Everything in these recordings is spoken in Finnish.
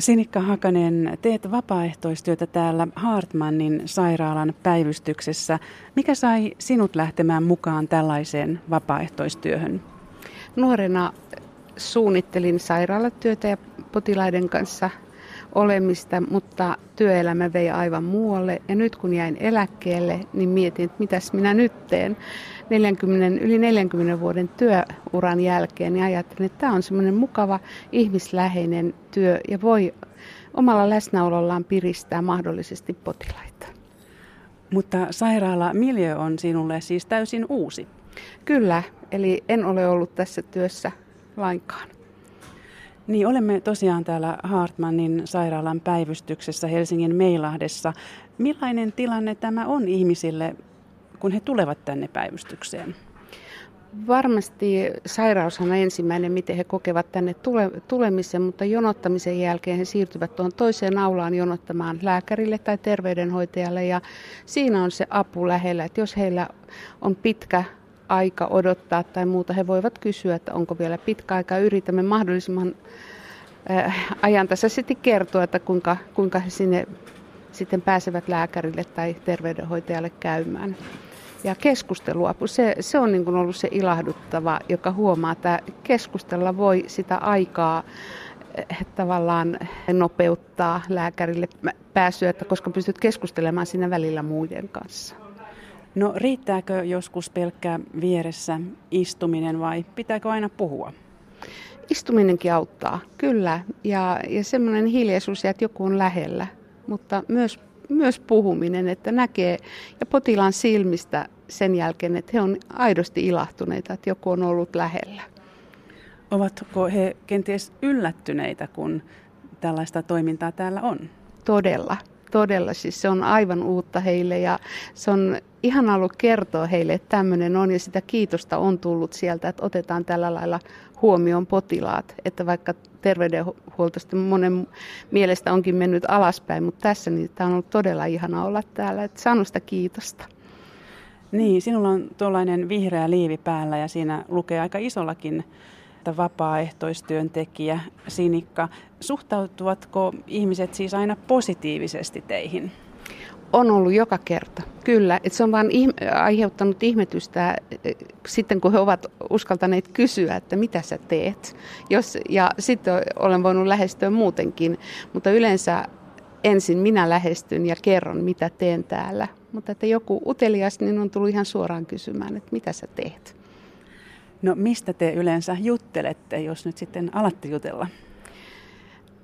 Sinikka Hakanen, teet vapaaehtoistyötä täällä Hartmannin sairaalan päivystyksessä. Mikä sai sinut lähtemään mukaan tällaiseen vapaaehtoistyöhön? Nuorena suunnittelin sairaalatyötä ja potilaiden kanssa olemista, mutta työelämä vei aivan muualle. Ja nyt kun jäin eläkkeelle, niin mietin, että mitäs minä nyt teen. 40, yli 40 vuoden työuran jälkeen niin ajattelin, että tämä on semmoinen mukava ihmisläheinen työ ja voi omalla läsnäolollaan piristää mahdollisesti potilaita. Mutta sairaala Miljö on sinulle siis täysin uusi. Kyllä, eli en ole ollut tässä työssä lainkaan. Niin, olemme tosiaan täällä Hartmannin sairaalan päivystyksessä Helsingin Meilahdessa. Millainen tilanne tämä on ihmisille, kun he tulevat tänne päivystykseen? Varmasti sairaushan on ensimmäinen, miten he kokevat tänne tule, tulemisen, mutta jonottamisen jälkeen he siirtyvät tuohon toiseen aulaan jonottamaan lääkärille tai terveydenhoitajalle ja siinä on se apu lähellä, että jos heillä on pitkä aika odottaa tai muuta, he voivat kysyä, että onko vielä pitkä aika. Yritämme mahdollisimman äh, ajantasaisesti kertoa, että kuinka, kuinka he sinne sitten pääsevät lääkärille tai terveydenhoitajalle käymään. Ja keskusteluapu, se, se on niin kuin ollut se ilahduttava, joka huomaa, että keskustella voi sitä aikaa eh, tavallaan nopeuttaa lääkärille pääsyä, että koska pystyt keskustelemaan siinä välillä muiden kanssa. No riittääkö joskus pelkkä vieressä istuminen vai pitääkö aina puhua? Istuminenkin auttaa, kyllä. Ja, ja semmoinen hiljaisuus, että joku on lähellä, mutta myös, myös puhuminen, että näkee ja potilaan silmistä sen jälkeen, että he on aidosti ilahtuneita, että joku on ollut lähellä. Ovatko he kenties yllättyneitä, kun tällaista toimintaa täällä on? Todella, todella. Siis se on aivan uutta heille ja se on ihan ollut kertoa heille, että tämmöinen on ja sitä kiitosta on tullut sieltä, että otetaan tällä lailla huomioon potilaat. Että vaikka terveydenhuolto monen mielestä onkin mennyt alaspäin, mutta tässä niin tämä on ollut todella ihana olla täällä, että saanut sitä kiitosta. Niin, sinulla on tuollainen vihreä liivi päällä ja siinä lukee aika isollakin että vapaaehtoistyöntekijä Sinikka. Suhtautuvatko ihmiset siis aina positiivisesti teihin? On ollut joka kerta, kyllä. Et se on vain ihm- aiheuttanut ihmetystä eh, sitten, kun he ovat uskaltaneet kysyä, että mitä sä teet. Jos, ja sitten olen voinut lähestyä muutenkin, mutta yleensä ensin minä lähestyn ja kerron, mitä teen täällä. Mutta että joku utelias niin on tullut ihan suoraan kysymään, että mitä sä teet. No mistä te yleensä juttelette, jos nyt sitten alatte jutella?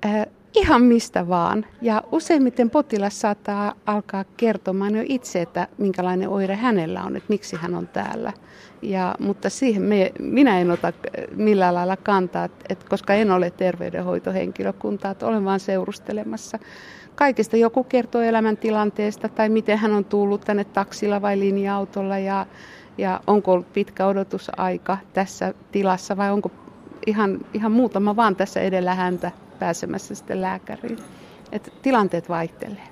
Äh, ihan mistä vaan. Ja useimmiten potilas saattaa alkaa kertomaan jo itse, että minkälainen oire hänellä on, että miksi hän on täällä. Ja, mutta siihen me, minä en ota millään lailla kantaa, että, koska en ole terveydenhoitohenkilökuntaa, että olen vain seurustelemassa. Kaikesta joku kertoo elämäntilanteesta tai miten hän on tullut tänne taksilla vai linja-autolla ja, ja onko ollut pitkä odotusaika tässä tilassa vai onko ihan, ihan muutama vaan tässä edellä häntä pääsemässä sitten lääkäriin. Et tilanteet vaihtelee.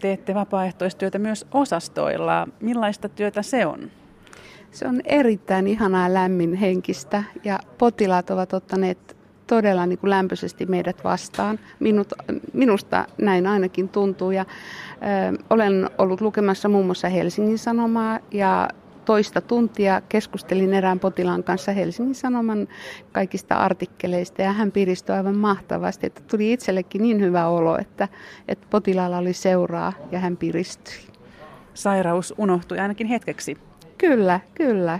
Teette vapaaehtoistyötä myös osastoilla. Millaista työtä se on? Se on erittäin ihanaa lämmin henkistä ja potilaat ovat ottaneet todella niin kuin lämpöisesti meidät vastaan. Minut, minusta näin ainakin tuntuu. Ja, ö, olen ollut lukemassa muun muassa Helsingin Sanomaa ja toista tuntia keskustelin erään potilaan kanssa Helsingin Sanoman kaikista artikkeleista ja hän piristyi aivan mahtavasti, että tuli itsellekin niin hyvä olo, että, että potilaalla oli seuraa ja hän piristyi. Sairaus unohtui ainakin hetkeksi. Kyllä, kyllä.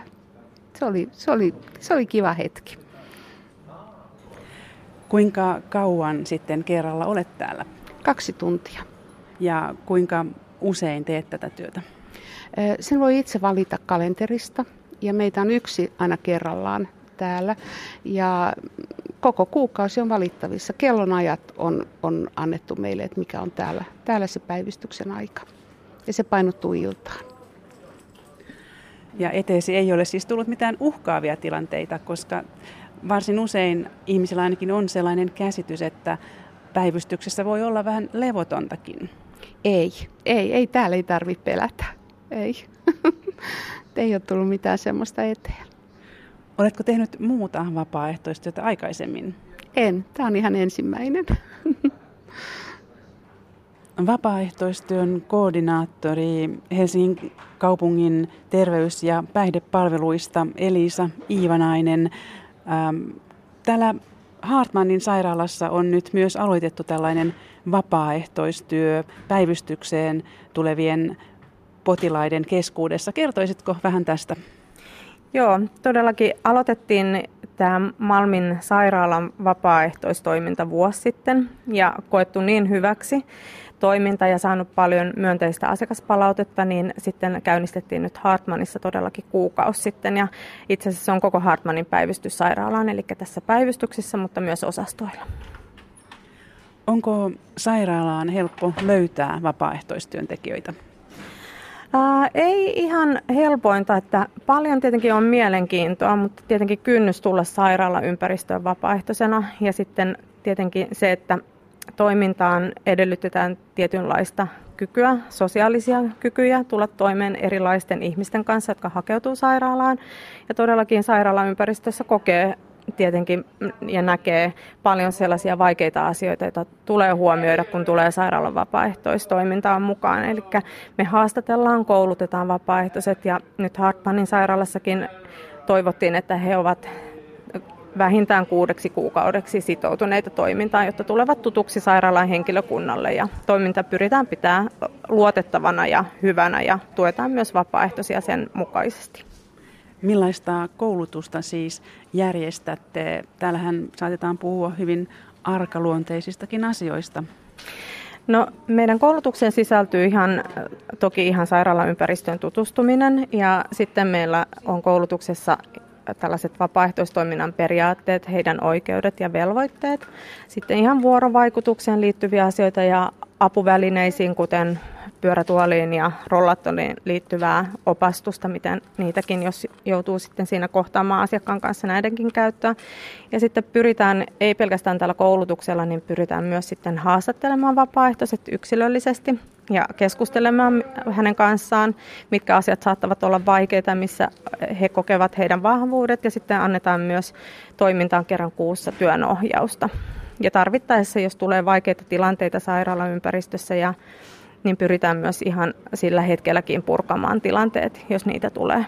Se oli, se oli, se oli kiva hetki. Kuinka kauan sitten kerralla olet täällä? Kaksi tuntia. Ja kuinka usein teet tätä työtä? Sen voi itse valita kalenterista ja meitä on yksi aina kerrallaan täällä. Ja koko kuukausi on valittavissa. Kellonajat on, on annettu meille, että mikä on täällä, täällä se päivystyksen aika. Ja se painottuu iltaan. Ja eteesi ei ole siis tullut mitään uhkaavia tilanteita, koska varsin usein ihmisillä ainakin on sellainen käsitys, että päivystyksessä voi olla vähän levotontakin. Ei, ei, ei täällä ei tarvitse pelätä. Ei. ei ole tullut mitään semmoista eteen. Oletko tehnyt muuta vapaaehtoistyötä aikaisemmin? En, tämä on ihan ensimmäinen. Vapaaehtoistyön koordinaattori Helsingin kaupungin terveys- ja päihdepalveluista Elisa Iivanainen. Ähm, täällä Hartmannin sairaalassa on nyt myös aloitettu tällainen vapaaehtoistyö päivystykseen tulevien potilaiden keskuudessa. Kertoisitko vähän tästä? Joo, todellakin aloitettiin tämä Malmin sairaalan vapaaehtoistoiminta vuosi sitten ja koettu niin hyväksi toiminta ja saanut paljon myönteistä asiakaspalautetta, niin sitten käynnistettiin nyt Hartmanissa todellakin kuukausi sitten. Ja itse asiassa se on koko Hartmanin päivystys sairaalaan, eli tässä päivystyksissä, mutta myös osastoilla. Onko sairaalaan helppo löytää vapaaehtoistyöntekijöitä? Ää, ei ihan helpointa, että paljon tietenkin on mielenkiintoa, mutta tietenkin kynnys tulla sairaalaympäristöön vapaaehtoisena ja sitten tietenkin se, että toimintaan edellytetään tietynlaista kykyä, sosiaalisia kykyjä tulla toimeen erilaisten ihmisten kanssa, jotka hakeutuu sairaalaan. Ja todellakin sairaalaympäristössä kokee tietenkin ja näkee paljon sellaisia vaikeita asioita, joita tulee huomioida, kun tulee sairaalan vapaaehtoistoimintaan mukaan. Eli me haastatellaan, koulutetaan vapaaehtoiset ja nyt Hartmanin sairaalassakin toivottiin, että he ovat vähintään kuudeksi kuukaudeksi sitoutuneita toimintaan, jotta tulevat tutuksi sairaalan henkilökunnalle ja toiminta pyritään pitää luotettavana ja hyvänä ja tuetaan myös vapaaehtoisia sen mukaisesti. Millaista koulutusta siis järjestätte? Täällähän saatetaan puhua hyvin arkaluonteisistakin asioista. No, meidän koulutukseen sisältyy ihan, toki ihan sairaalaympäristöön tutustuminen ja sitten meillä on koulutuksessa tällaiset vapaaehtoistoiminnan periaatteet, heidän oikeudet ja velvoitteet. Sitten ihan vuorovaikutukseen liittyviä asioita ja apuvälineisiin, kuten pyörätuoliin ja rollattoliin liittyvää opastusta, miten niitäkin, jos joutuu sitten siinä kohtaamaan asiakkaan kanssa näidenkin käyttöä. Ja sitten pyritään, ei pelkästään tällä koulutuksella, niin pyritään myös sitten haastattelemaan vapaaehtoiset yksilöllisesti ja keskustelemaan hänen kanssaan, mitkä asiat saattavat olla vaikeita, missä he kokevat heidän vahvuudet ja sitten annetaan myös toimintaan kerran kuussa työnohjausta. Ja tarvittaessa, jos tulee vaikeita tilanteita sairaalaympäristössä ja niin pyritään myös ihan sillä hetkelläkin purkamaan tilanteet, jos niitä tulee.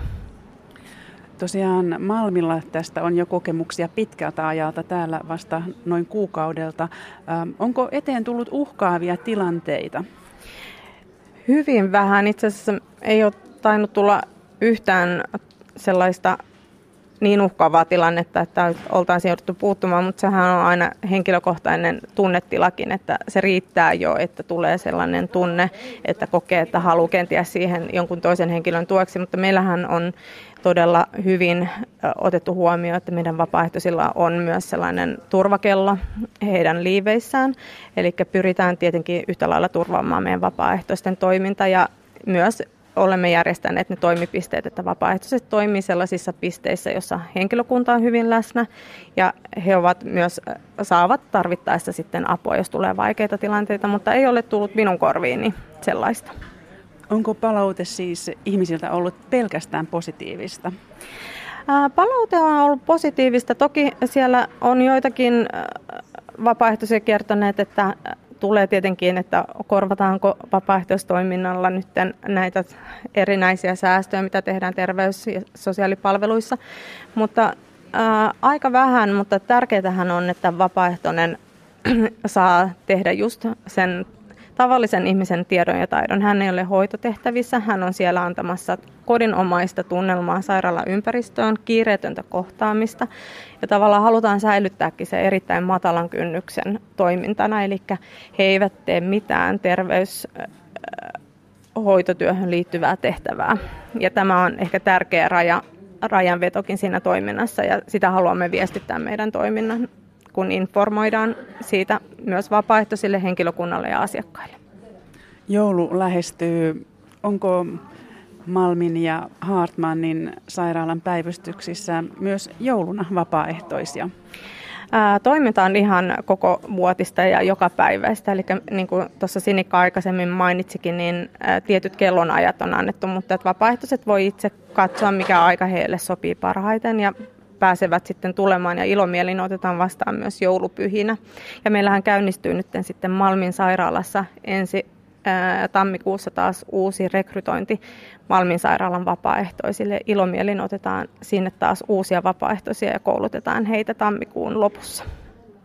Tosiaan Malmilla tästä on jo kokemuksia pitkältä ajalta täällä vasta noin kuukaudelta. Ähm, onko eteen tullut uhkaavia tilanteita? Hyvin vähän. Itse asiassa ei ole tainnut tulla yhtään sellaista niin uhkaavaa tilannetta, että oltaisiin jouduttu puuttumaan, mutta sehän on aina henkilökohtainen tunnetilakin, että se riittää jo, että tulee sellainen tunne, että kokee, että haluaa kenties siihen jonkun toisen henkilön tueksi, mutta meillähän on todella hyvin otettu huomioon, että meidän vapaaehtoisilla on myös sellainen turvakello heidän liiveissään, eli pyritään tietenkin yhtä lailla turvaamaan meidän vapaaehtoisten toiminta ja myös olemme järjestäneet ne toimipisteet, että vapaaehtoiset toimii sellaisissa pisteissä, jossa henkilökunta on hyvin läsnä ja he ovat myös, saavat tarvittaessa sitten apua, jos tulee vaikeita tilanteita, mutta ei ole tullut minun korviini sellaista. Onko palaute siis ihmisiltä ollut pelkästään positiivista? Palaute on ollut positiivista. Toki siellä on joitakin vapaaehtoisia kertoneet, että tulee tietenkin, että korvataanko vapaaehtoistoiminnalla nyt näitä erinäisiä säästöjä, mitä tehdään terveys- ja sosiaalipalveluissa, mutta ää, aika vähän, mutta tärkeätähän on, että vapaaehtoinen saa tehdä just sen tavallisen ihmisen tiedon ja taidon. Hän ei ole hoitotehtävissä, hän on siellä antamassa kodinomaista tunnelmaa sairaalaympäristöön, kiireetöntä kohtaamista. Ja tavallaan halutaan säilyttääkin se erittäin matalan kynnyksen toimintana, eli he eivät tee mitään terveyshoitotyöhön liittyvää tehtävää. Ja tämä on ehkä tärkeä raja, rajanvetokin siinä toiminnassa ja sitä haluamme viestittää meidän toiminnan kun informoidaan siitä myös vapaaehtoisille henkilökunnalle ja asiakkaille. Joulu lähestyy. Onko Malmin ja Hartmannin sairaalan päivystyksissä myös jouluna vapaaehtoisia? toiminta on ihan koko vuotista ja joka päiväistä. Eli niin kuin tuossa Sinikka aikaisemmin mainitsikin, niin tietyt kellonajat on annettu, mutta että vapaaehtoiset voi itse katsoa, mikä aika heille sopii parhaiten. Ja pääsevät sitten tulemaan ja ilomielin otetaan vastaan myös joulupyhinä. Ja meillähän käynnistyy nyt sitten Malmin sairaalassa ensi tammikuussa taas uusi rekrytointi Malmin sairaalan vapaaehtoisille. Ilomielin otetaan sinne taas uusia vapaaehtoisia ja koulutetaan heitä tammikuun lopussa.